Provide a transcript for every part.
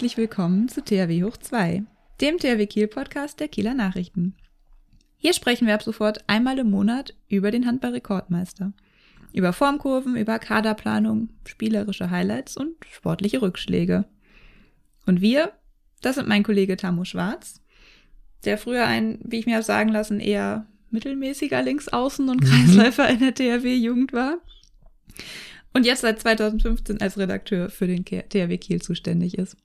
herzlich willkommen zu THW Hoch 2, dem THW Kiel Podcast der Kieler Nachrichten. Hier sprechen wir ab sofort einmal im Monat über den Handball-Rekordmeister. Über Formkurven, über Kaderplanung, spielerische Highlights und sportliche Rückschläge. Und wir, das sind mein Kollege Tamu Schwarz, der früher ein, wie ich mir habe sagen lassen, eher mittelmäßiger Linksaußen und mhm. Kreisläufer in der THW-Jugend war. Und jetzt seit 2015 als Redakteur für den THW Kiel zuständig ist.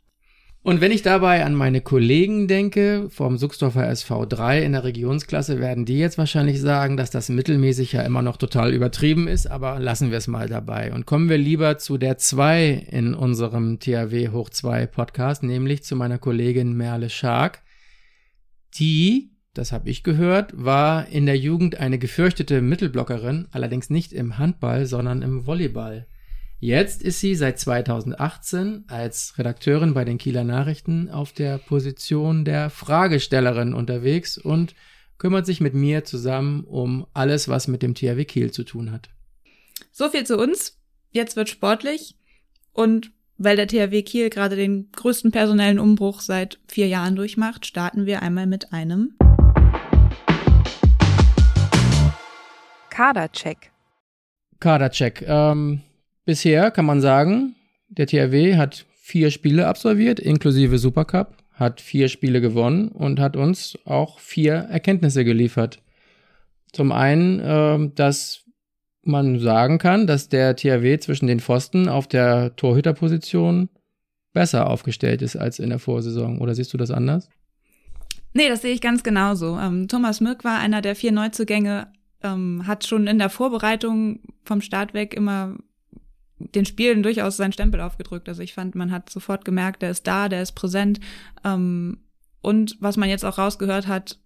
Und wenn ich dabei an meine Kollegen denke, vom Suchsdorfer SV3 in der Regionsklasse, werden die jetzt wahrscheinlich sagen, dass das mittelmäßig ja immer noch total übertrieben ist, aber lassen wir es mal dabei. Und kommen wir lieber zu der 2 in unserem THW Hoch 2 Podcast, nämlich zu meiner Kollegin Merle Schark, die das habe ich gehört, war in der Jugend eine gefürchtete Mittelblockerin, allerdings nicht im Handball, sondern im Volleyball. Jetzt ist sie seit 2018 als Redakteurin bei den Kieler Nachrichten auf der Position der Fragestellerin unterwegs und kümmert sich mit mir zusammen um alles, was mit dem THW Kiel zu tun hat. So viel zu uns. Jetzt wird sportlich und weil der THW Kiel gerade den größten personellen Umbruch seit vier Jahren durchmacht, starten wir einmal mit einem Kadercheck. Kadercheck. Ähm, bisher kann man sagen, der THW hat vier Spiele absolviert, inklusive Supercup, hat vier Spiele gewonnen und hat uns auch vier Erkenntnisse geliefert. Zum einen, äh, dass man sagen kann, dass der THW zwischen den Pfosten auf der Torhüterposition besser aufgestellt ist als in der Vorsaison. Oder siehst du das anders? Nee, das sehe ich ganz genauso. Ähm, Thomas Mirk war einer der vier Neuzugänge ähm, hat schon in der Vorbereitung vom Start weg immer den Spielen durchaus seinen Stempel aufgedrückt. Also ich fand, man hat sofort gemerkt, der ist da, der ist präsent. Ähm, und was man jetzt auch rausgehört hat,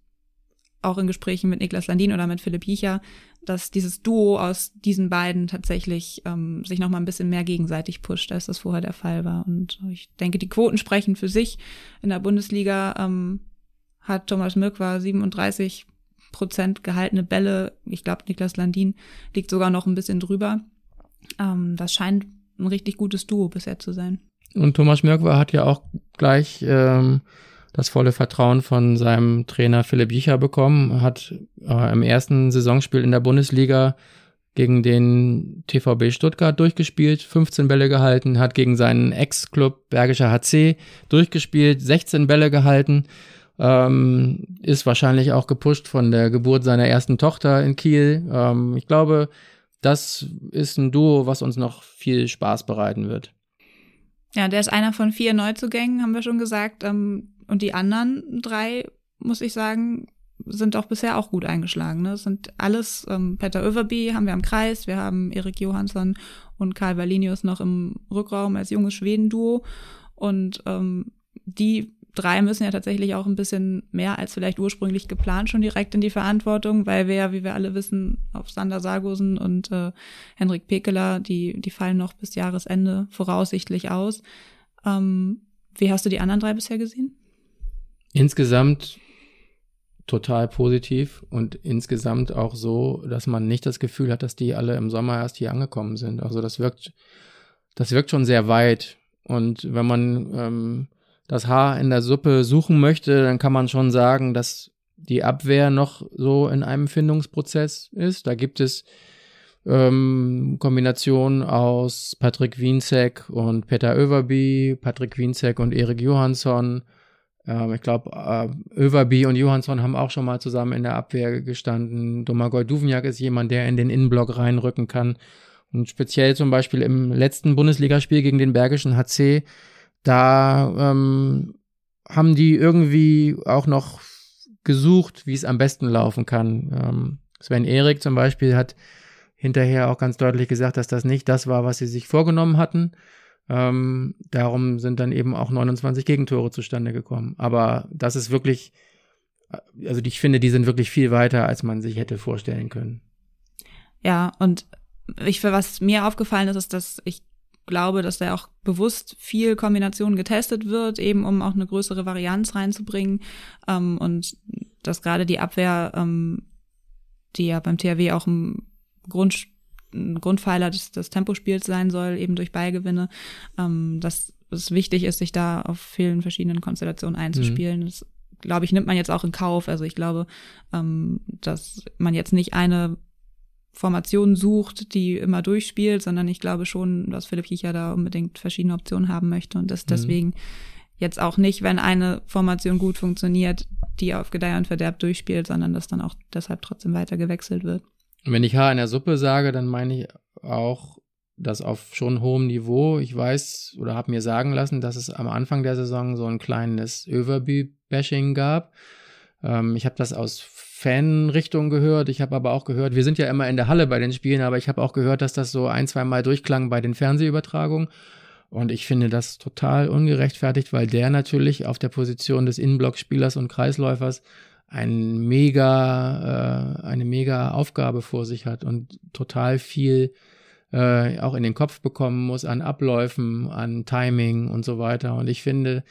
auch in Gesprächen mit Niklas Landin oder mit Philipp Jicher, dass dieses Duo aus diesen beiden tatsächlich ähm, sich noch mal ein bisschen mehr gegenseitig pusht, als das vorher der Fall war. Und ich denke, die Quoten sprechen für sich. In der Bundesliga ähm, hat Thomas Mirk war 37 Prozent gehaltene Bälle. Ich glaube, Niklas Landin liegt sogar noch ein bisschen drüber. Ähm, das scheint ein richtig gutes Duo bisher zu sein. Und Thomas Mörkwer hat ja auch gleich ähm, das volle Vertrauen von seinem Trainer Philipp Jicher bekommen, hat äh, im ersten Saisonspiel in der Bundesliga gegen den TVB Stuttgart durchgespielt, 15 Bälle gehalten, hat gegen seinen Ex-Club Bergischer HC durchgespielt, 16 Bälle gehalten ähm, ist wahrscheinlich auch gepusht von der Geburt seiner ersten Tochter in Kiel. Ähm, ich glaube, das ist ein Duo, was uns noch viel Spaß bereiten wird. Ja, der ist einer von vier Neuzugängen, haben wir schon gesagt. Ähm, und die anderen drei, muss ich sagen, sind auch bisher auch gut eingeschlagen. Ne? Das sind alles, ähm, Peter Överby haben wir am Kreis, wir haben Erik Johansson und Karl Valinius noch im Rückraum als junges Schweden-Duo. Und ähm, die drei müssen ja tatsächlich auch ein bisschen mehr als vielleicht ursprünglich geplant schon direkt in die Verantwortung, weil wir ja, wie wir alle wissen, auf Sander Sargosen und äh, Henrik Pekeler, die, die fallen noch bis Jahresende voraussichtlich aus. Ähm, wie hast du die anderen drei bisher gesehen? Insgesamt total positiv und insgesamt auch so, dass man nicht das Gefühl hat, dass die alle im Sommer erst hier angekommen sind. Also das wirkt, das wirkt schon sehr weit. Und wenn man ähm, das Haar in der Suppe suchen möchte, dann kann man schon sagen, dass die Abwehr noch so in einem Findungsprozess ist. Da gibt es ähm, Kombinationen aus Patrick Wienzek und Peter Överby, Patrick Wienzek und Erik Johansson. Ähm, ich glaube, äh, Överby und Johansson haben auch schon mal zusammen in der Abwehr gestanden. Domagoj Duvniak ist jemand, der in den Innenblock reinrücken kann. Und speziell zum Beispiel im letzten Bundesligaspiel gegen den Bergischen HC da ähm, haben die irgendwie auch noch gesucht, wie es am besten laufen kann. Ähm, Sven Erik zum Beispiel hat hinterher auch ganz deutlich gesagt, dass das nicht das war, was sie sich vorgenommen hatten. Ähm, darum sind dann eben auch 29 Gegentore zustande gekommen. Aber das ist wirklich, also ich finde, die sind wirklich viel weiter, als man sich hätte vorstellen können. Ja, und ich, für was mir aufgefallen ist, ist, dass ich glaube, dass da auch bewusst viel Kombinationen getestet wird, eben um auch eine größere Varianz reinzubringen. Ähm, und dass gerade die Abwehr, ähm, die ja beim THW auch ein, Grund, ein Grundpfeiler des, des Tempospiels sein soll, eben durch Beigewinne, ähm, dass es wichtig ist, sich da auf vielen verschiedenen Konstellationen einzuspielen. Mhm. Das, glaube ich, nimmt man jetzt auch in Kauf. Also ich glaube, ähm, dass man jetzt nicht eine Formation sucht, die immer durchspielt, sondern ich glaube schon, dass Philipp Kicher da unbedingt verschiedene Optionen haben möchte und das mhm. deswegen jetzt auch nicht, wenn eine Formation gut funktioniert, die auf Gedeih und Verderb durchspielt, sondern dass dann auch deshalb trotzdem weiter gewechselt wird. wenn ich Haar in der Suppe sage, dann meine ich auch das auf schon hohem Niveau. Ich weiß oder habe mir sagen lassen, dass es am Anfang der Saison so ein kleines Överby-Bashing gab. Ähm, ich habe das aus Fanrichtung gehört. Ich habe aber auch gehört, wir sind ja immer in der Halle bei den Spielen, aber ich habe auch gehört, dass das so ein, zwei Mal durchklang bei den Fernsehübertragungen. Und ich finde das total ungerechtfertigt, weil der natürlich auf der Position des Innenblockspielers und Kreisläufers ein mega, äh, eine mega Aufgabe vor sich hat und total viel äh, auch in den Kopf bekommen muss an Abläufen, an Timing und so weiter. Und ich finde,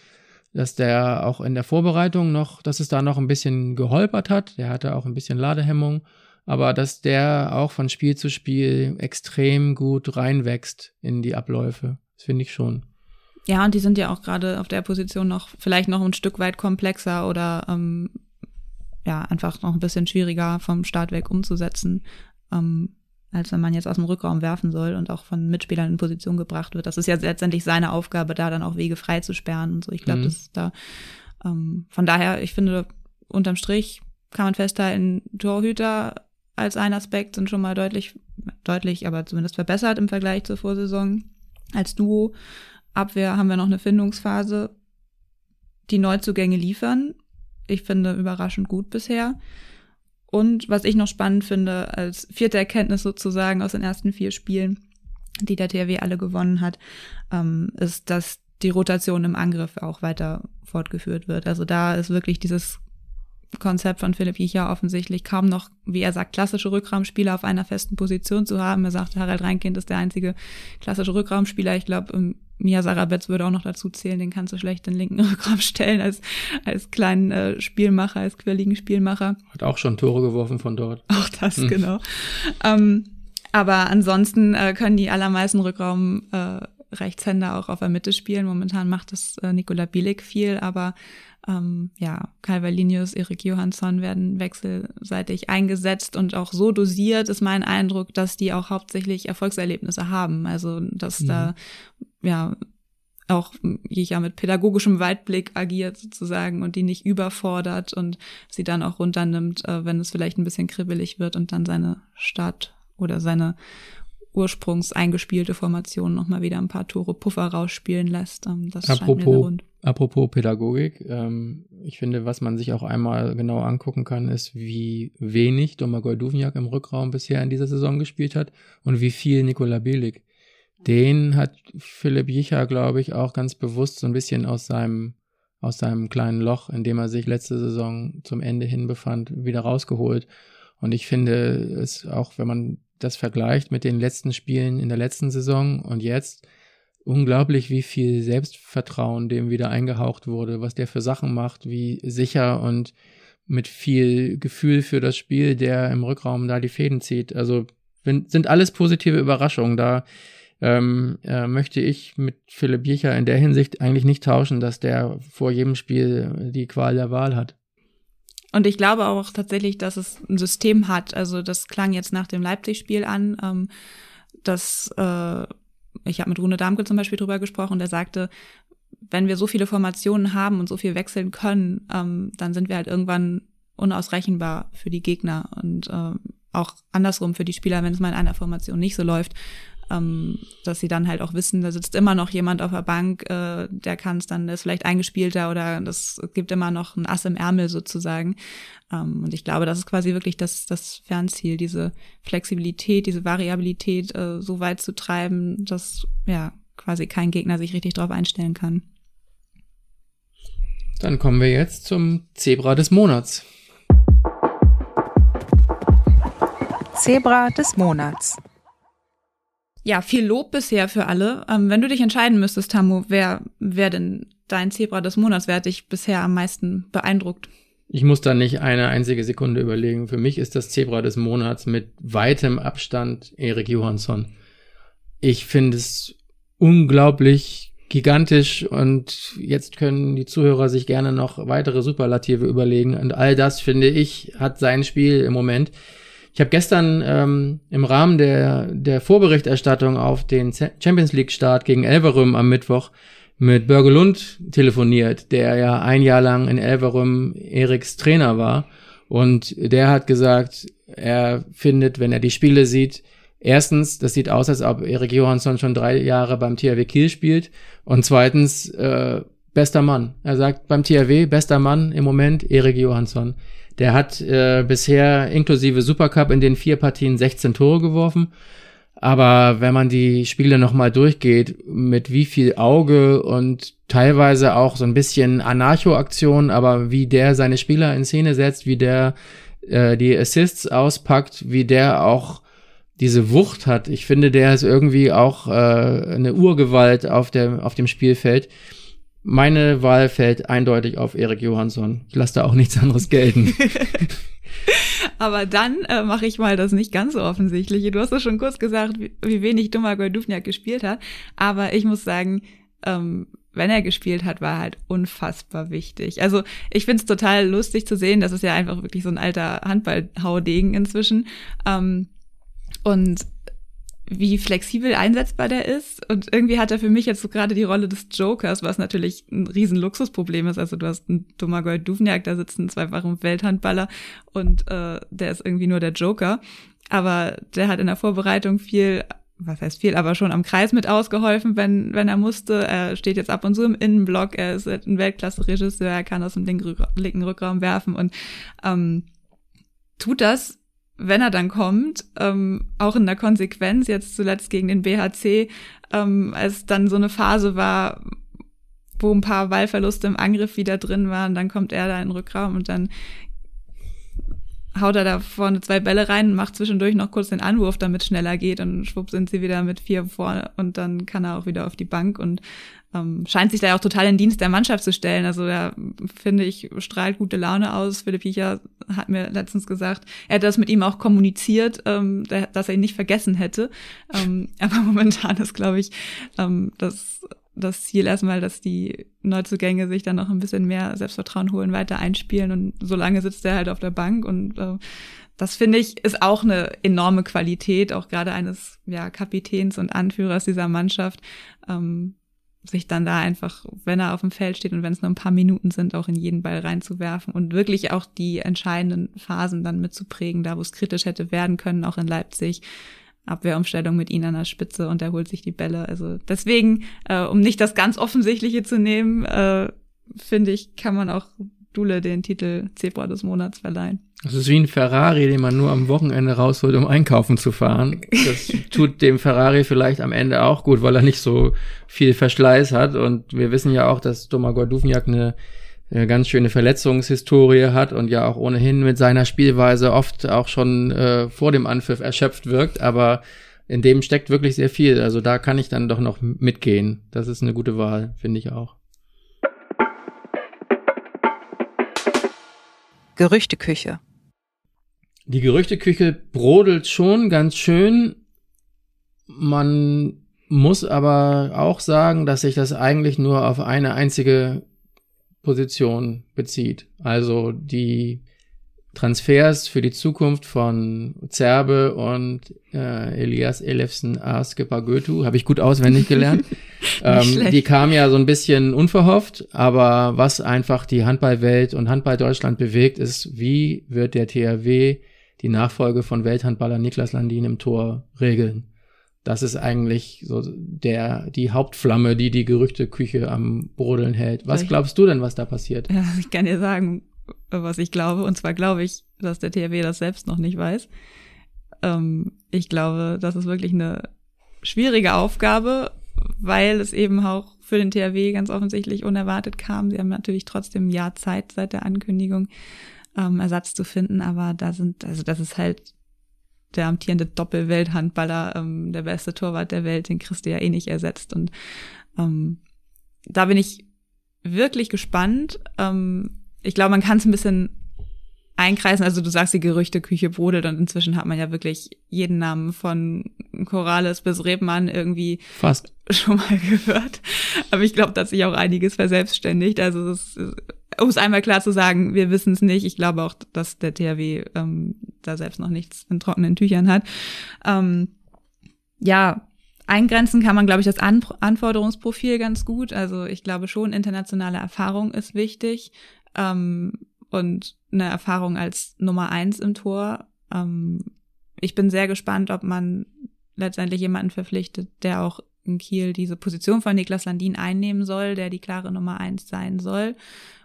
dass der auch in der Vorbereitung noch, dass es da noch ein bisschen geholpert hat. Der hatte auch ein bisschen Ladehemmung, aber dass der auch von Spiel zu Spiel extrem gut reinwächst in die Abläufe. Das finde ich schon. Ja, und die sind ja auch gerade auf der Position noch vielleicht noch ein Stück weit komplexer oder ähm, ja, einfach noch ein bisschen schwieriger vom Start weg umzusetzen. Ähm, als wenn man jetzt aus dem Rückraum werfen soll und auch von Mitspielern in Position gebracht wird. Das ist ja letztendlich seine Aufgabe, da dann auch Wege frei zu sperren und so. Ich glaube, mhm. das ist da ähm, von daher, ich finde, unterm Strich kann man festhalten, Torhüter als ein Aspekt sind schon mal deutlich, deutlich, aber zumindest verbessert im Vergleich zur Vorsaison. Als Duo. Abwehr haben wir noch eine Findungsphase. Die Neuzugänge liefern. Ich finde überraschend gut bisher. Und was ich noch spannend finde, als vierte Erkenntnis sozusagen aus den ersten vier Spielen, die der THW alle gewonnen hat, ähm, ist, dass die Rotation im Angriff auch weiter fortgeführt wird. Also da ist wirklich dieses Konzept von Philipp Jicher offensichtlich kaum noch, wie er sagt, klassische Rückraumspieler auf einer festen Position zu haben. Er sagt, Harald Reinkind ist der einzige klassische Rückraumspieler. Ich glaube, Mia Sarabetz würde auch noch dazu zählen, den kannst du schlecht den linken Rückraum stellen als, als kleinen äh, Spielmacher, als quirligen Spielmacher. Hat auch schon Tore geworfen von dort. Auch das, hm. genau. Ähm, aber ansonsten äh, können die allermeisten Rückraum äh, Rechtshänder auch auf der Mitte spielen. Momentan macht das äh, Nikola Bielik viel, aber ähm, ja, Calvalinius, Erik Johansson werden wechselseitig eingesetzt und auch so dosiert ist mein Eindruck, dass die auch hauptsächlich Erfolgserlebnisse haben. Also, dass mhm. da, ja, auch ja mit pädagogischem Weitblick agiert sozusagen und die nicht überfordert und sie dann auch runternimmt, äh, wenn es vielleicht ein bisschen kribbelig wird und dann seine Start oder seine ursprungs eingespielte Formation nochmal wieder ein paar Tore Puffer rausspielen lässt. Ähm, das apropos, apropos Pädagogik, ähm, ich finde, was man sich auch einmal genau angucken kann, ist, wie wenig Domagoj Duvniak im Rückraum bisher in dieser Saison gespielt hat und wie viel Nikola Bielik. Den hat Philipp Jicher, glaube ich, auch ganz bewusst so ein bisschen aus seinem aus seinem kleinen Loch, in dem er sich letzte Saison zum Ende hin befand, wieder rausgeholt. Und ich finde es auch, wenn man das vergleicht mit den letzten Spielen in der letzten Saison und jetzt, unglaublich, wie viel Selbstvertrauen dem wieder eingehaucht wurde, was der für Sachen macht, wie sicher und mit viel Gefühl für das Spiel, der im Rückraum da die Fäden zieht. Also sind alles positive Überraschungen. Da ähm, äh, möchte ich mit Philipp Jicher in der Hinsicht eigentlich nicht tauschen, dass der vor jedem Spiel die Qual der Wahl hat. Und ich glaube auch tatsächlich, dass es ein System hat. Also das klang jetzt nach dem Leipzig-Spiel an, ähm, dass äh, ich habe mit Rune Damke zum Beispiel drüber gesprochen, der sagte, wenn wir so viele Formationen haben und so viel wechseln können, ähm, dann sind wir halt irgendwann unausrechenbar für die Gegner und äh, auch andersrum für die Spieler, wenn es mal in einer Formation nicht so läuft, ähm, dass sie dann halt auch wissen, da sitzt immer noch jemand auf der Bank, äh, der kann es dann, der ist vielleicht eingespielter oder das gibt immer noch ein Ass im Ärmel sozusagen. Ähm, und ich glaube, das ist quasi wirklich das, das Fernziel, diese Flexibilität, diese Variabilität äh, so weit zu treiben, dass ja quasi kein Gegner sich richtig drauf einstellen kann. Dann kommen wir jetzt zum Zebra des Monats. Zebra des Monats ja, viel Lob bisher für alle. Ähm, wenn du dich entscheiden müsstest, Tamu, wer, wer denn dein Zebra des Monats, wer hat dich bisher am meisten beeindruckt? Ich muss da nicht eine einzige Sekunde überlegen. Für mich ist das Zebra des Monats mit weitem Abstand Erik Johansson. Ich finde es unglaublich gigantisch und jetzt können die Zuhörer sich gerne noch weitere Superlative überlegen und all das, finde ich, hat sein Spiel im Moment. Ich habe gestern ähm, im Rahmen der, der Vorberichterstattung auf den Champions League Start gegen Elverum am Mittwoch mit Börge Lund telefoniert, der ja ein Jahr lang in Elverum Eriks Trainer war. Und der hat gesagt, er findet, wenn er die Spiele sieht, erstens, das sieht aus, als ob Erik Johansson schon drei Jahre beim THW Kiel spielt. Und zweitens, äh, bester Mann. Er sagt beim THW, bester Mann im Moment, Erik Johansson. Der hat äh, bisher inklusive Supercup in den vier Partien 16 Tore geworfen. Aber wenn man die Spiele nochmal durchgeht, mit wie viel Auge und teilweise auch so ein bisschen Anarcho-Aktion, aber wie der seine Spieler in Szene setzt, wie der äh, die Assists auspackt, wie der auch diese Wucht hat. Ich finde, der ist irgendwie auch äh, eine Urgewalt auf, der, auf dem Spielfeld. Meine Wahl fällt eindeutig auf Erik Johansson. Ich lasse da auch nichts anderes gelten. Aber dann äh, mache ich mal das nicht ganz so offensichtliche. Du hast ja schon kurz gesagt, wie, wie wenig Domagoj Duvniak gespielt hat. Aber ich muss sagen, ähm, wenn er gespielt hat, war er halt unfassbar wichtig. Also ich finde es total lustig zu sehen, das ist ja einfach wirklich so ein alter Handballhaudegen inzwischen. Ähm, und wie flexibel einsetzbar der ist. Und irgendwie hat er für mich jetzt so gerade die Rolle des Jokers, was natürlich ein riesen Luxusproblem ist. Also du hast einen Domagoj Duvniak, da sitzen zweifachen Welthandballer und äh, der ist irgendwie nur der Joker. Aber der hat in der Vorbereitung viel, was heißt viel, aber schon am Kreis mit ausgeholfen, wenn, wenn er musste. Er steht jetzt ab und zu im Innenblock, er ist ein Weltklasse-Regisseur, er kann aus dem linken Rückraum werfen und ähm, tut das wenn er dann kommt, ähm, auch in der Konsequenz, jetzt zuletzt gegen den BHC, ähm, als dann so eine Phase war, wo ein paar Ballverluste im Angriff wieder drin waren, dann kommt er da in den Rückraum und dann haut er da vorne zwei Bälle rein und macht zwischendurch noch kurz den Anwurf, damit schneller geht und schwupp sind sie wieder mit vier vorne und dann kann er auch wieder auf die Bank und ähm, scheint sich da ja auch total in Dienst der Mannschaft zu stellen. Also er, finde ich, strahlt gute Laune aus. Philipp Hiecher hat mir letztens gesagt, er hätte das mit ihm auch kommuniziert, ähm, dass er ihn nicht vergessen hätte. Ähm, aber momentan ist, glaube ich, ähm, das, das Ziel erstmal, dass die Neuzugänge sich dann noch ein bisschen mehr Selbstvertrauen holen, weiter einspielen und solange sitzt er halt auf der Bank und äh, das finde ich ist auch eine enorme Qualität, auch gerade eines ja, Kapitäns und Anführers dieser Mannschaft. Ähm, sich dann da einfach, wenn er auf dem Feld steht und wenn es nur ein paar Minuten sind, auch in jeden Ball reinzuwerfen und wirklich auch die entscheidenden Phasen dann mitzuprägen, da wo es kritisch hätte werden können, auch in Leipzig. Abwehrumstellung mit ihm an der Spitze und er holt sich die Bälle. Also deswegen, äh, um nicht das ganz Offensichtliche zu nehmen, äh, finde ich, kann man auch Dule den Titel Zebra des Monats verleihen. Das ist wie ein Ferrari, den man nur am Wochenende rausholt, um einkaufen zu fahren. Das tut dem Ferrari vielleicht am Ende auch gut, weil er nicht so viel Verschleiß hat. Und wir wissen ja auch, dass Domagoj Duvniak eine, eine ganz schöne Verletzungshistorie hat und ja auch ohnehin mit seiner Spielweise oft auch schon äh, vor dem Anpfiff erschöpft wirkt. Aber in dem steckt wirklich sehr viel. Also da kann ich dann doch noch mitgehen. Das ist eine gute Wahl, finde ich auch. Gerüchteküche. Die Gerüchteküche brodelt schon ganz schön. Man muss aber auch sagen, dass sich das eigentlich nur auf eine einzige Position bezieht. Also die Transfers für die Zukunft von Zerbe und äh, Elias Elefsen Askepar Götu habe ich gut auswendig gelernt. ähm, die kamen ja so ein bisschen unverhofft, aber was einfach die Handballwelt und Handball Deutschland bewegt, ist, wie wird der THW die Nachfolge von Welthandballer Niklas Landin im Tor regeln? Das ist eigentlich so der, die Hauptflamme, die die Gerüchteküche am Brodeln hält. Was glaubst du denn, was da passiert? Ja, ich kann dir sagen, was ich glaube. Und zwar glaube ich, dass der THW das selbst noch nicht weiß. Ähm, ich glaube, das ist wirklich eine schwierige Aufgabe, weil es eben auch für den THW ganz offensichtlich unerwartet kam. Sie haben natürlich trotzdem ein Jahr Zeit seit der Ankündigung, ähm, Ersatz zu finden, aber da sind, also das ist halt der amtierende Doppelwelthandballer, ähm, der beste Torwart der Welt, den kriegst du ja eh nicht ersetzt. Und ähm, da bin ich wirklich gespannt. Ähm, ich glaube, man kann es ein bisschen einkreisen. Also du sagst, die Gerüchteküche brodelt und inzwischen hat man ja wirklich jeden Namen von Corrales bis Rebmann irgendwie Fast. schon mal gehört. Aber ich glaube, dass sich auch einiges verselbstständigt. Also es ist, um es einmal klar zu sagen, wir wissen es nicht. Ich glaube auch, dass der THW ähm, da selbst noch nichts in trockenen Tüchern hat. Ähm, ja, eingrenzen kann man, glaube ich, das An Anforderungsprofil ganz gut. Also ich glaube schon, internationale Erfahrung ist wichtig. Ähm, und eine Erfahrung als Nummer eins im Tor. Ähm, ich bin sehr gespannt, ob man letztendlich jemanden verpflichtet, der auch in Kiel diese Position von Niklas Landin einnehmen soll, der die klare Nummer eins sein soll.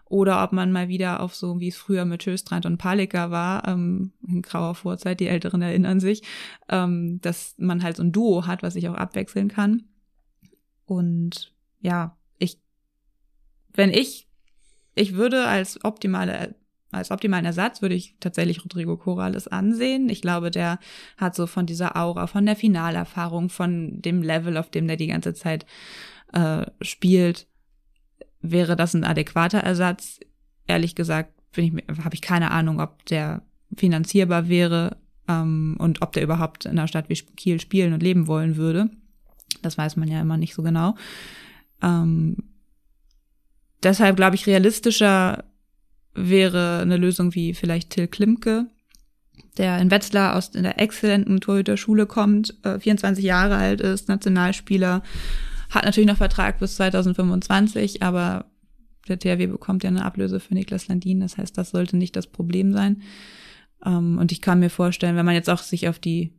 Oder ob man mal wieder auf so, wie es früher mit Höstrand und Palika war, ähm, in grauer Vorzeit, die Älteren erinnern sich, ähm, dass man halt so ein Duo hat, was sich auch abwechseln kann. Und ja, ich, wenn ich ich würde als optimale als optimalen Ersatz würde ich tatsächlich Rodrigo Corrales ansehen. Ich glaube, der hat so von dieser Aura, von der Finalerfahrung, von dem Level, auf dem der die ganze Zeit äh, spielt, wäre das ein adäquater Ersatz. Ehrlich gesagt, bin ich, habe ich keine Ahnung, ob der finanzierbar wäre ähm, und ob der überhaupt in einer Stadt wie Kiel spielen und leben wollen würde. Das weiß man ja immer nicht so genau. Ähm, deshalb glaube ich, realistischer wäre eine Lösung wie vielleicht Till Klimke, der in Wetzlar aus der exzellenten Torhüterschule kommt, äh, 24 Jahre alt ist, Nationalspieler, hat natürlich noch Vertrag bis 2025, aber der THW bekommt ja eine Ablöse für Niklas Landin, das heißt, das sollte nicht das Problem sein. Ähm, und ich kann mir vorstellen, wenn man jetzt auch sich auf die,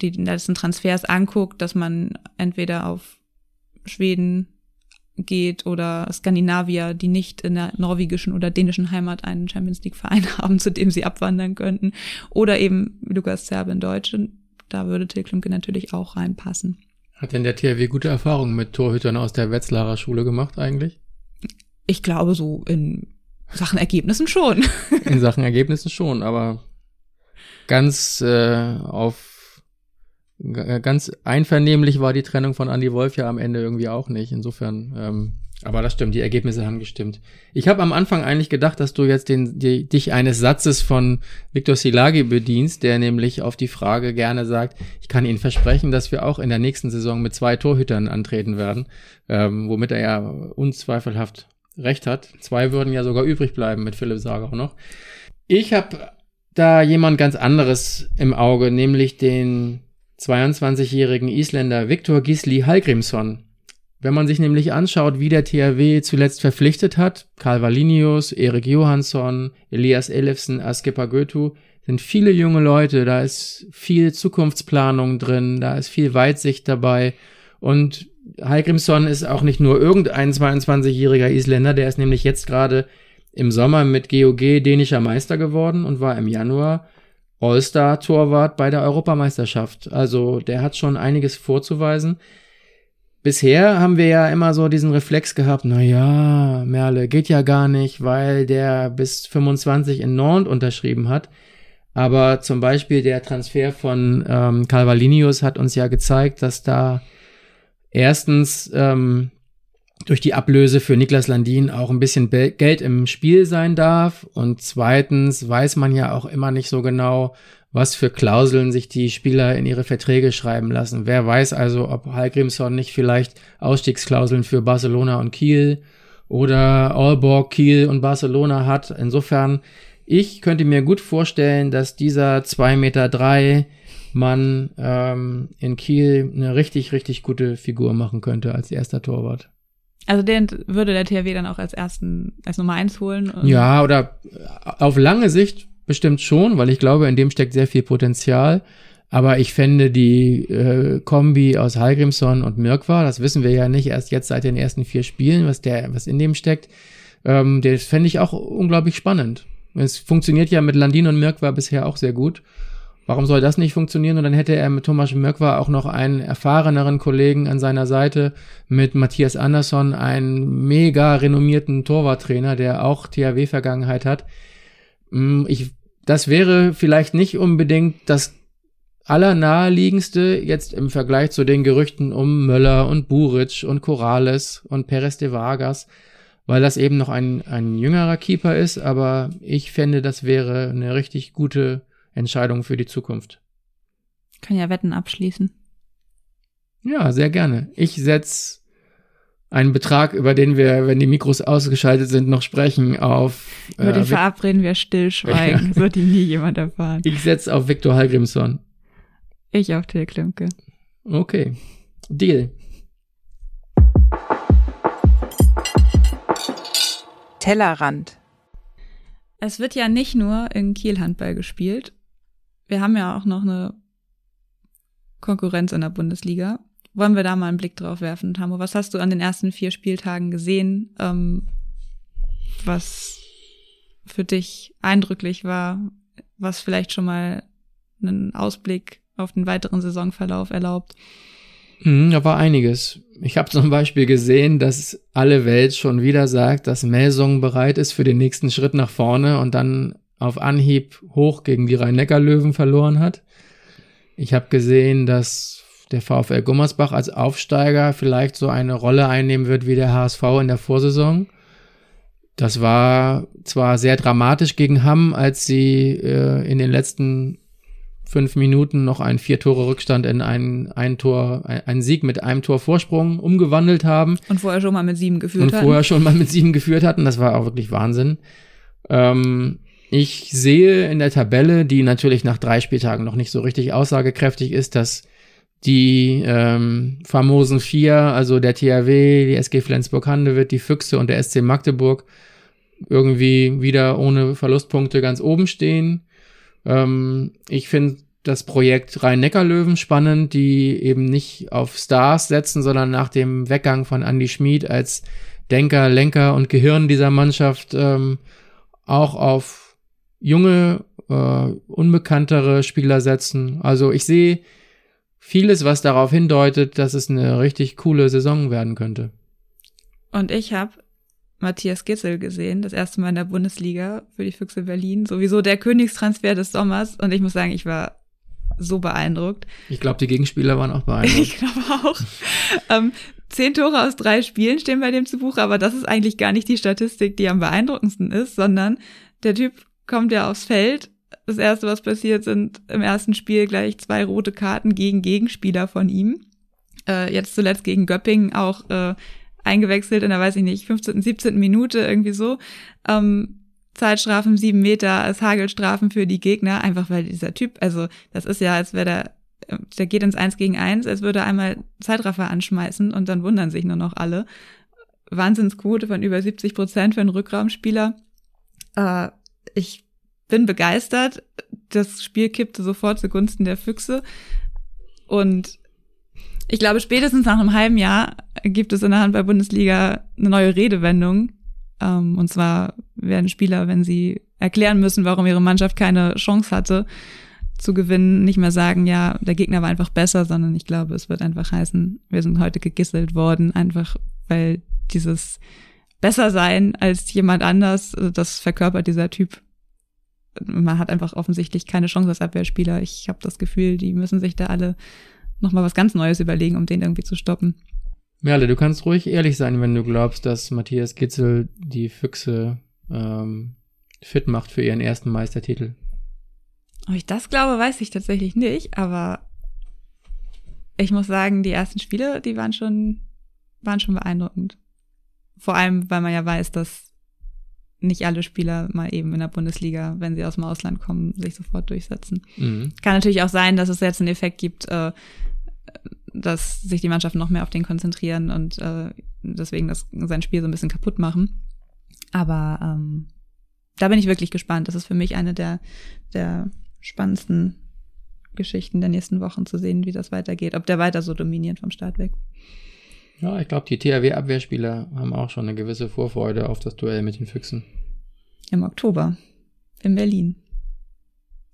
die letzten Transfers anguckt, dass man entweder auf Schweden, geht oder Skandinavier, die nicht in der norwegischen oder dänischen Heimat einen Champions League Verein haben, zu dem sie abwandern könnten. Oder eben Lukas Zerbe in Deutschen. Da würde Till Klimke natürlich auch reinpassen. Hat denn der THW gute Erfahrungen mit Torhütern aus der Wetzlarer Schule gemacht eigentlich? Ich glaube so in Sachen Ergebnissen schon. in Sachen Ergebnissen schon, aber ganz äh, auf ganz einvernehmlich war die Trennung von Andy Wolf ja am Ende irgendwie auch nicht. Insofern, ähm, aber das stimmt, die Ergebnisse haben gestimmt. Ich habe am Anfang eigentlich gedacht, dass du jetzt den, die, dich eines Satzes von Viktor Silagi bedienst, der nämlich auf die Frage gerne sagt, ich kann Ihnen versprechen, dass wir auch in der nächsten Saison mit zwei Torhütern antreten werden, ähm, womit er ja unzweifelhaft recht hat. Zwei würden ja sogar übrig bleiben mit Philipp Sager auch noch. Ich habe da jemand ganz anderes im Auge, nämlich den 22-jährigen Isländer Viktor Gisli Hallgrimsson. Wenn man sich nämlich anschaut, wie der THW zuletzt verpflichtet hat, Karl Valinius, Erik Johansson, Elias Elefsen, Askepa Götu, sind viele junge Leute, da ist viel Zukunftsplanung drin, da ist viel Weitsicht dabei und Hallgrimsson ist auch nicht nur irgendein 22-jähriger Isländer, der ist nämlich jetzt gerade im Sommer mit GOG dänischer Meister geworden und war im Januar All-Star-Torwart bei der Europameisterschaft. Also der hat schon einiges vorzuweisen. Bisher haben wir ja immer so diesen Reflex gehabt, na ja, Merle geht ja gar nicht, weil der bis 25 in Nantes unterschrieben hat. Aber zum Beispiel der Transfer von ähm, Calvalinius hat uns ja gezeigt, dass da erstens ähm, durch die Ablöse für Niklas Landin auch ein bisschen Geld im Spiel sein darf. Und zweitens weiß man ja auch immer nicht so genau, was für Klauseln sich die Spieler in ihre Verträge schreiben lassen. Wer weiß also, ob Hallgrimsson nicht vielleicht Ausstiegsklauseln für Barcelona und Kiel oder Aalborg, Kiel und Barcelona hat. Insofern, ich könnte mir gut vorstellen, dass dieser zwei Meter drei Mann ähm, in Kiel eine richtig, richtig gute Figur machen könnte als erster Torwart. Also den würde der THW dann auch als ersten, als Nummer eins holen? Ja, oder auf lange Sicht bestimmt schon, weil ich glaube, in dem steckt sehr viel Potenzial. Aber ich fände die äh, Kombi aus Hallgrimsson und Mirkwa, das wissen wir ja nicht erst jetzt seit den ersten vier Spielen, was der, was in dem steckt, ähm, das fände ich auch unglaublich spannend. Es funktioniert ja mit Landin und Mirkwa bisher auch sehr gut. Warum soll das nicht funktionieren? Und dann hätte er mit Thomas Mörkwa auch noch einen erfahreneren Kollegen an seiner Seite, mit Matthias Andersson, einen mega renommierten Torwarttrainer, der auch THW-Vergangenheit hat. Mm, ich, das wäre vielleicht nicht unbedingt das allernaheliegendste jetzt im Vergleich zu den Gerüchten um Möller und Buric und Corrales und Perez de Vargas. weil das eben noch ein, ein jüngerer Keeper ist, aber ich fände, das wäre eine richtig gute Entscheidung für die Zukunft. Kann ja Wetten abschließen. Ja, sehr gerne. Ich setze einen Betrag, über den wir, wenn die Mikros ausgeschaltet sind, noch sprechen, auf. Über äh, den verabreden wir stillschweigen. Wird ihn nie jemand erfahren. Ich setze auf Viktor Hallgrimsson. Ich auf Till Klimke. Okay. Deal. Tellerrand. Es wird ja nicht nur in Kiel Handball gespielt. Wir haben ja auch noch eine Konkurrenz in der Bundesliga. Wollen wir da mal einen Blick drauf werfen, Tamo? Was hast du an den ersten vier Spieltagen gesehen, ähm, was für dich eindrücklich war, was vielleicht schon mal einen Ausblick auf den weiteren Saisonverlauf erlaubt? Mhm, da war einiges. Ich habe zum Beispiel gesehen, dass alle Welt schon wieder sagt, dass Melsung bereit ist für den nächsten Schritt nach vorne und dann auf Anhieb hoch gegen die Rhein-Neckar-Löwen verloren hat. Ich habe gesehen, dass der VfL Gummersbach als Aufsteiger vielleicht so eine Rolle einnehmen wird wie der HSV in der Vorsaison. Das war zwar sehr dramatisch gegen Hamm, als sie äh, in den letzten fünf Minuten noch einen vier Tore Rückstand in einen, ein Tor, einen Sieg mit einem Tor Vorsprung umgewandelt haben. Und vorher schon mal mit sieben geführt hatten. Und vorher schon mal mit sieben geführt hatten. Das war auch wirklich Wahnsinn. Ähm, ich sehe in der Tabelle, die natürlich nach drei Spieltagen noch nicht so richtig aussagekräftig ist, dass die ähm, famosen vier, also der THW, die SG Flensburg-Handewitt, die Füchse und der SC Magdeburg, irgendwie wieder ohne Verlustpunkte ganz oben stehen. Ähm, ich finde das Projekt Rhein-Neckar-Löwen spannend, die eben nicht auf Stars setzen, sondern nach dem Weggang von Andy Schmid als Denker, Lenker und Gehirn dieser Mannschaft ähm, auch auf junge, äh, unbekanntere Spieler setzen. Also ich sehe vieles, was darauf hindeutet, dass es eine richtig coole Saison werden könnte. Und ich habe Matthias Gitzel gesehen, das erste Mal in der Bundesliga für die Füchse Berlin. Sowieso der Königstransfer des Sommers. Und ich muss sagen, ich war so beeindruckt. Ich glaube, die Gegenspieler waren auch beeindruckt. ich glaube auch. ähm, zehn Tore aus drei Spielen stehen bei dem zu Buch, aber das ist eigentlich gar nicht die Statistik, die am beeindruckendsten ist, sondern der Typ kommt ja aufs Feld. Das erste, was passiert, sind im ersten Spiel gleich zwei rote Karten gegen Gegenspieler von ihm. Äh, jetzt zuletzt gegen Göppingen auch äh, eingewechselt in der, weiß ich nicht, 15., 17. Minute irgendwie so. Ähm, Zeitstrafen sieben Meter als Hagelstrafen für die Gegner, einfach weil dieser Typ, also das ist ja, als wäre der, der geht ins Eins gegen Eins, als würde er einmal Zeitraffer anschmeißen und dann wundern sich nur noch alle. Wahnsinnsquote von über 70 Prozent für einen Rückraumspieler. Äh, ich bin begeistert. Das Spiel kippte sofort zugunsten der Füchse. Und ich glaube, spätestens nach einem halben Jahr gibt es in der Handball-Bundesliga eine neue Redewendung. Ähm, und zwar werden Spieler, wenn sie erklären müssen, warum ihre Mannschaft keine Chance hatte zu gewinnen, nicht mehr sagen, ja, der Gegner war einfach besser, sondern ich glaube, es wird einfach heißen, wir sind heute gegisselt worden, einfach weil dieses besser sein als jemand anders, das verkörpert dieser Typ. Man hat einfach offensichtlich keine Chance als Abwehrspieler. Ich habe das Gefühl, die müssen sich da alle nochmal was ganz Neues überlegen, um den irgendwie zu stoppen. Merle, du kannst ruhig ehrlich sein, wenn du glaubst, dass Matthias Gitzel die Füchse ähm, fit macht für ihren ersten Meistertitel. Ob ich das glaube, weiß ich tatsächlich nicht, aber ich muss sagen, die ersten Spiele, die waren schon, waren schon beeindruckend. Vor allem, weil man ja weiß, dass nicht alle Spieler mal eben in der Bundesliga, wenn sie aus dem Ausland kommen, sich sofort durchsetzen. Mhm. Kann natürlich auch sein, dass es jetzt einen Effekt gibt, äh, dass sich die Mannschaften noch mehr auf den konzentrieren und äh, deswegen das, sein Spiel so ein bisschen kaputt machen. Aber ähm, da bin ich wirklich gespannt. Das ist für mich eine der, der spannendsten Geschichten der nächsten Wochen zu sehen, wie das weitergeht. Ob der weiter so dominiert vom Start weg. Ja, ich glaube, die THW-Abwehrspieler haben auch schon eine gewisse Vorfreude auf das Duell mit den Füchsen. Im Oktober. In Berlin.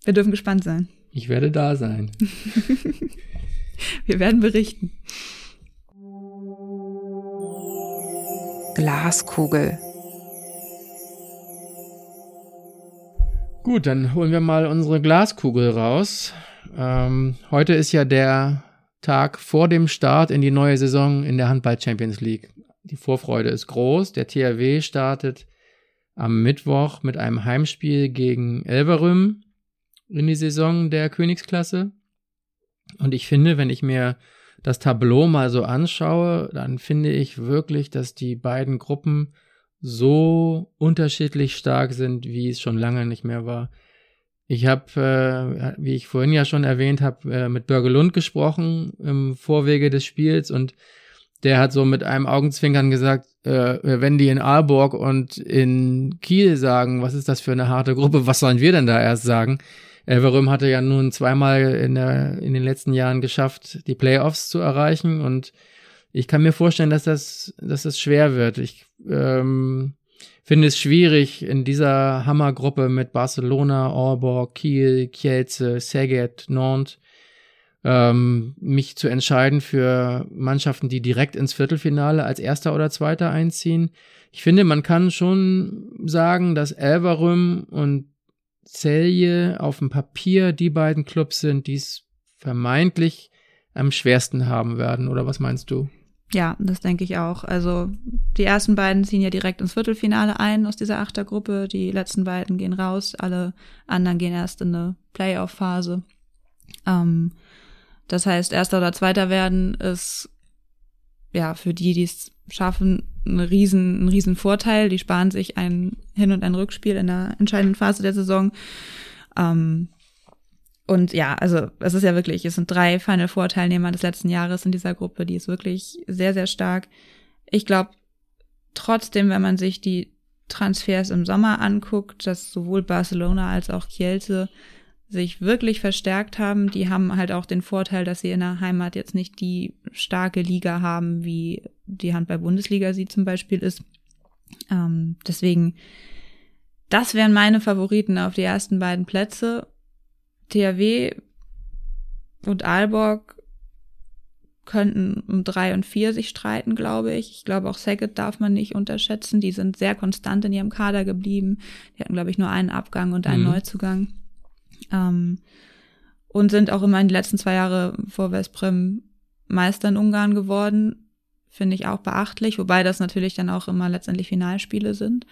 Wir dürfen gespannt sein. Ich werde da sein. Wir werden berichten. Glaskugel. Gut, dann holen wir mal unsere Glaskugel raus. Ähm, heute ist ja der Tag vor dem Start in die neue Saison in der Handball Champions League. die Vorfreude ist groß. Der THW startet am Mittwoch mit einem Heimspiel gegen Elverum in die Saison der Königsklasse. Und ich finde, wenn ich mir das Tableau mal so anschaue, dann finde ich wirklich, dass die beiden Gruppen so unterschiedlich stark sind, wie es schon lange nicht mehr war. Ich habe, äh, wie ich vorhin ja schon erwähnt habe, äh, mit Börge Lund gesprochen im Vorwege des Spiels und der hat so mit einem Augenzwinkern gesagt, äh, wenn die in Aalborg und in Kiel sagen, was ist das für eine harte Gruppe, was sollen wir denn da erst sagen? Elverum hatte ja nun zweimal in, der, in den letzten Jahren geschafft, die Playoffs zu erreichen und ich kann mir vorstellen, dass das, dass das schwer wird. Ich ähm, finde es schwierig, in dieser Hammergruppe mit Barcelona, Aalborg, Kiel, Kielce, Szeged, Nantes ähm, mich zu entscheiden für Mannschaften, die direkt ins Viertelfinale als Erster oder Zweiter einziehen. Ich finde, man kann schon sagen, dass Elverum und Celje auf dem Papier die beiden Clubs sind, die es vermeintlich am schwersten haben werden. Oder was meinst du? Ja, das denke ich auch. Also die ersten beiden ziehen ja direkt ins Viertelfinale ein aus dieser Achtergruppe. Die letzten beiden gehen raus. Alle anderen gehen erst in eine Playoff-Phase. Ähm, das heißt, erster oder zweiter werden ist ja für die, die es schaffen, ein riesen, ein riesen Vorteil. Die sparen sich ein Hin- und ein Rückspiel in der entscheidenden Phase der Saison. Ähm, und ja, also es ist ja wirklich, es sind drei Final Four Teilnehmer des letzten Jahres in dieser Gruppe, die ist wirklich sehr, sehr stark. Ich glaube trotzdem, wenn man sich die Transfers im Sommer anguckt, dass sowohl Barcelona als auch Kielce sich wirklich verstärkt haben. Die haben halt auch den Vorteil, dass sie in der Heimat jetzt nicht die starke Liga haben, wie die Handball-Bundesliga sie zum Beispiel ist. Ähm, deswegen, das wären meine Favoriten auf die ersten beiden Plätze. THW und Aalborg könnten um drei und vier sich streiten, glaube ich. Ich glaube auch Saget darf man nicht unterschätzen. Die sind sehr konstant in ihrem Kader geblieben. Die hatten, glaube ich, nur einen Abgang und einen mhm. Neuzugang. Ähm, und sind auch immer in den letzten zwei Jahre vor Westbrem Meister in Ungarn geworden. Finde ich auch beachtlich, wobei das natürlich dann auch immer letztendlich Finalspiele sind.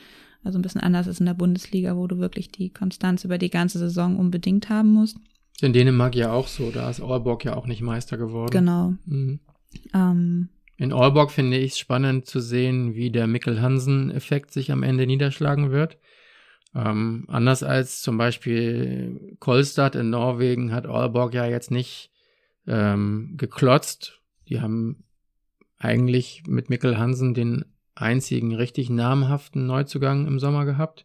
Also ein bisschen anders ist in der Bundesliga, wo du wirklich die Konstanz über die ganze Saison unbedingt haben musst. In Dänemark ja auch so, da ist Aalborg ja auch nicht Meister geworden. Genau. Mhm. Ähm, in Aalborg finde ich es spannend zu sehen, wie der Mikkel-Hansen-Effekt sich am Ende niederschlagen wird. Ähm, anders als zum Beispiel Kolstad in Norwegen hat Aalborg ja jetzt nicht ähm, geklotzt. Die haben eigentlich mit Mikkel Hansen den einzigen richtig namhaften Neuzugang im Sommer gehabt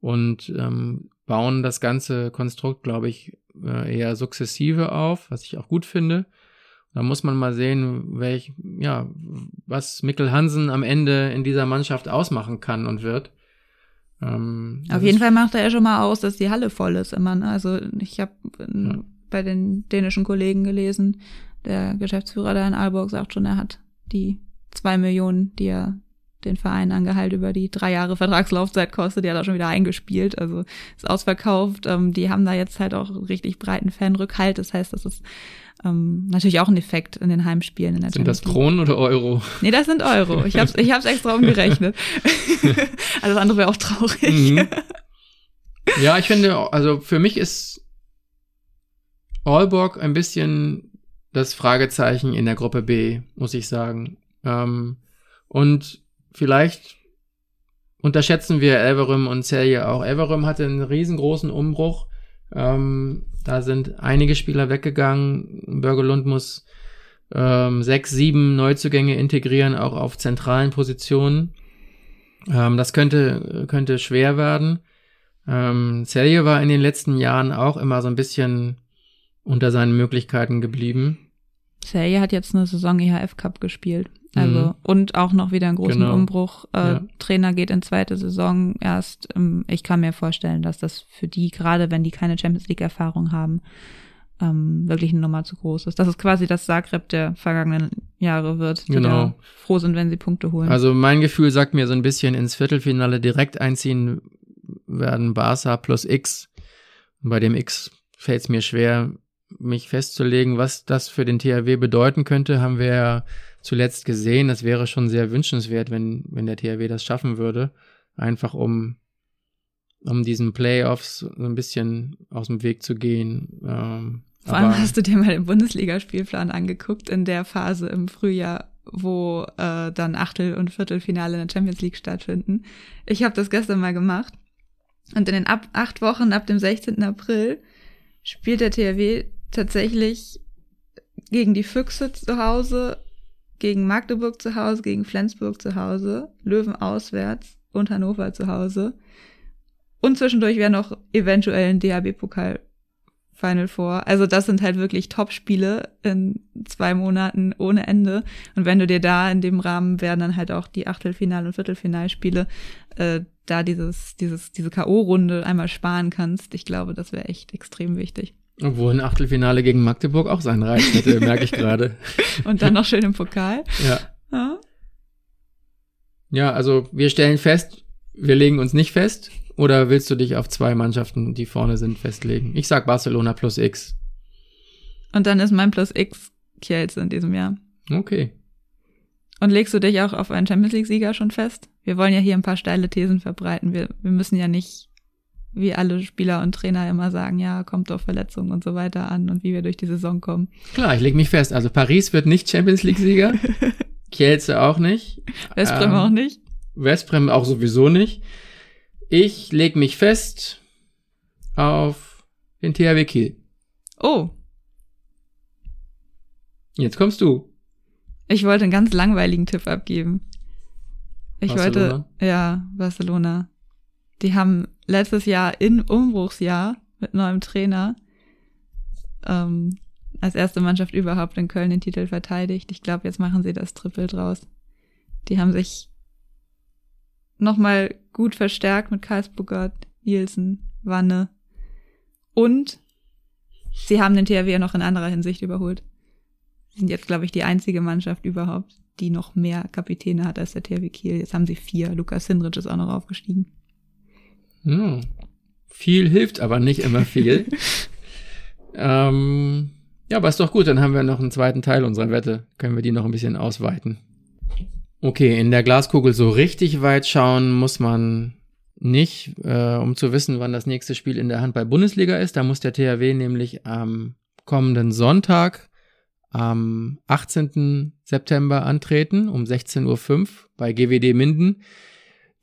und ähm, bauen das ganze Konstrukt, glaube ich, äh, eher sukzessive auf, was ich auch gut finde. Da muss man mal sehen, welch, ja, was Mikkel Hansen am Ende in dieser Mannschaft ausmachen kann und wird. Ähm, Auf jeden Fall macht er ja schon mal aus, dass die Halle voll ist immer. Ne? Also ich habe ja. bei den dänischen Kollegen gelesen, der Geschäftsführer da in Aalborg sagt schon, er hat die zwei Millionen, die er den Verein an Gehalt über die drei Jahre Vertragslaufzeit kostet, die hat er schon wieder eingespielt, also ist ausverkauft. Ähm, die haben da jetzt halt auch richtig breiten Fanrückhalt. Das heißt, das ist ähm, natürlich auch ein Effekt in den Heimspielen. In der sind das Kronen oder Euro? Nee, das sind Euro. Ich habe ich hab's extra umgerechnet. Alles andere wäre auch traurig. Mhm. Ja, ich finde, also für mich ist Aalborg ein bisschen das Fragezeichen in der Gruppe B, muss ich sagen. Ähm, und vielleicht unterschätzen wir Elverum und Celje auch. Elverum hatte einen riesengroßen Umbruch. Ähm, da sind einige Spieler weggegangen. Börgelund muss ähm, sechs, sieben Neuzugänge integrieren, auch auf zentralen Positionen. Ähm, das könnte, könnte schwer werden. Ähm, Celje war in den letzten Jahren auch immer so ein bisschen unter seinen Möglichkeiten geblieben. Celje hat jetzt eine Saison EHF Cup gespielt. Also mhm. und auch noch wieder einen großen genau. Umbruch. Äh, ja. Trainer geht in zweite Saison erst. Ähm, ich kann mir vorstellen, dass das für die, gerade wenn die keine Champions League Erfahrung haben, ähm, wirklich eine Nummer zu groß ist. Das ist quasi das Zagreb der vergangenen Jahre wird, die genau. froh sind, wenn sie Punkte holen. Also mein Gefühl sagt mir so ein bisschen ins Viertelfinale direkt einziehen werden Barca plus X. Bei dem X fällt es mir schwer, mich festzulegen, was das für den THW bedeuten könnte, haben wir ja zuletzt gesehen. Das wäre schon sehr wünschenswert, wenn, wenn der THW das schaffen würde. Einfach um, um diesen Playoffs so ein bisschen aus dem Weg zu gehen. Ähm, Vor allem hast du dir mal den Bundesligaspielplan angeguckt in der Phase im Frühjahr, wo äh, dann Achtel- und Viertelfinale in der Champions League stattfinden. Ich habe das gestern mal gemacht. Und in den ab acht Wochen ab dem 16. April spielt der THW tatsächlich gegen die Füchse zu Hause, gegen Magdeburg zu Hause, gegen Flensburg zu Hause, Löwen auswärts und Hannover zu Hause. Und zwischendurch wäre noch eventuell ein DHB-Pokal Final Four. Also das sind halt wirklich Top-Spiele in zwei Monaten ohne Ende. Und wenn du dir da in dem Rahmen werden dann halt auch die Achtelfinal- und Viertelfinalspiele, äh, da dieses, dieses, diese K.O.-Runde einmal sparen kannst, ich glaube, das wäre echt extrem wichtig. Obwohl ein Achtelfinale gegen Magdeburg auch seinen Reiz hätte, merke ich gerade. Und dann noch schön im Pokal. Ja. Ja. Ja, also wir stellen fest, wir legen uns nicht fest. Oder willst du dich auf zwei Mannschaften, die vorne sind, festlegen? Ich sag Barcelona plus X. Und dann ist mein Plus X Kielce in diesem Jahr. Okay. Und legst du dich auch auf einen Champions League-Sieger schon fest? Wir wollen ja hier ein paar steile Thesen verbreiten. Wir, wir müssen ja nicht, wie alle Spieler und Trainer immer sagen, ja, kommt auf Verletzungen und so weiter an und wie wir durch die Saison kommen. Klar, ich leg mich fest. Also Paris wird nicht Champions League-Sieger. Kielce auch nicht. Westbrem Ähm, auch nicht. Westbrem auch sowieso nicht. Ich leg mich fest auf den THW Kiel. Oh, Jetzt kommst du. ich wollte einen ganz langweiligen Tipp abgeben. Ich Barcelona? wollte, ja, Barcelona. Die haben letztes Jahr in Umbruchsjahr mit neuem Trainer ähm, als erste Mannschaft überhaupt in Köln den Titel verteidigt. Ich glaube, jetzt machen sie das Triple draus. Die haben sich nochmal gut verstärkt mit Karlsburger, Nielsen, Wanne. Und sie haben den THW ja noch in anderer Hinsicht überholt. Sie sind jetzt, glaube ich, die einzige Mannschaft überhaupt, die noch mehr Kapitäne hat als der THW Kiel. Jetzt haben sie vier. Lukas Hindrich ist auch noch aufgestiegen. Hm. Viel hilft aber nicht immer viel. ähm, ja, aber ist doch gut, dann haben wir noch einen zweiten Teil unserer Wette. Können wir die noch ein bisschen ausweiten. Okay, in der Glaskugel so richtig weit schauen muss man nicht, äh, um zu wissen, wann das nächste Spiel in der Handball-Bundesliga ist. Da muss der THW nämlich am kommenden Sonntag, am 18. September antreten, um 16.05 Uhr bei GWD Minden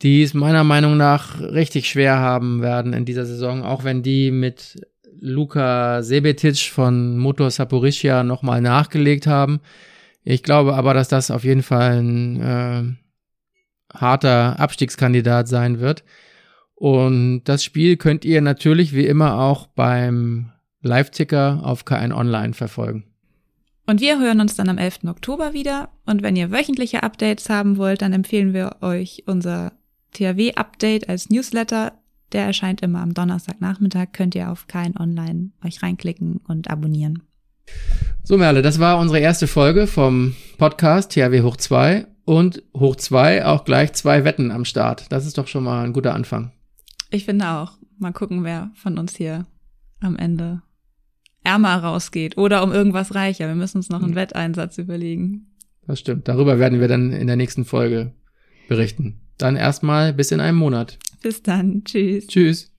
die es meiner Meinung nach richtig schwer haben werden in dieser Saison, auch wenn die mit Luka Sebetic von Motor Saporischia nochmal nachgelegt haben. Ich glaube aber, dass das auf jeden Fall ein äh, harter Abstiegskandidat sein wird. Und das Spiel könnt ihr natürlich wie immer auch beim Live-Ticker auf K1 Online verfolgen. Und wir hören uns dann am 11. Oktober wieder. Und wenn ihr wöchentliche Updates haben wollt, dann empfehlen wir euch unser THW-Update als Newsletter. Der erscheint immer am Donnerstagnachmittag. Könnt ihr auf kein Online euch reinklicken und abonnieren. So, Merle, das war unsere erste Folge vom Podcast THW hoch 2 und hoch 2 auch gleich zwei Wetten am Start. Das ist doch schon mal ein guter Anfang. Ich finde auch. Mal gucken, wer von uns hier am Ende ärmer rausgeht oder um irgendwas reicher. Wir müssen uns noch einen Mhm. Wetteinsatz überlegen. Das stimmt. Darüber werden wir dann in der nächsten Folge berichten. Dann erstmal bis in einem Monat. Bis dann. Tschüss. Tschüss.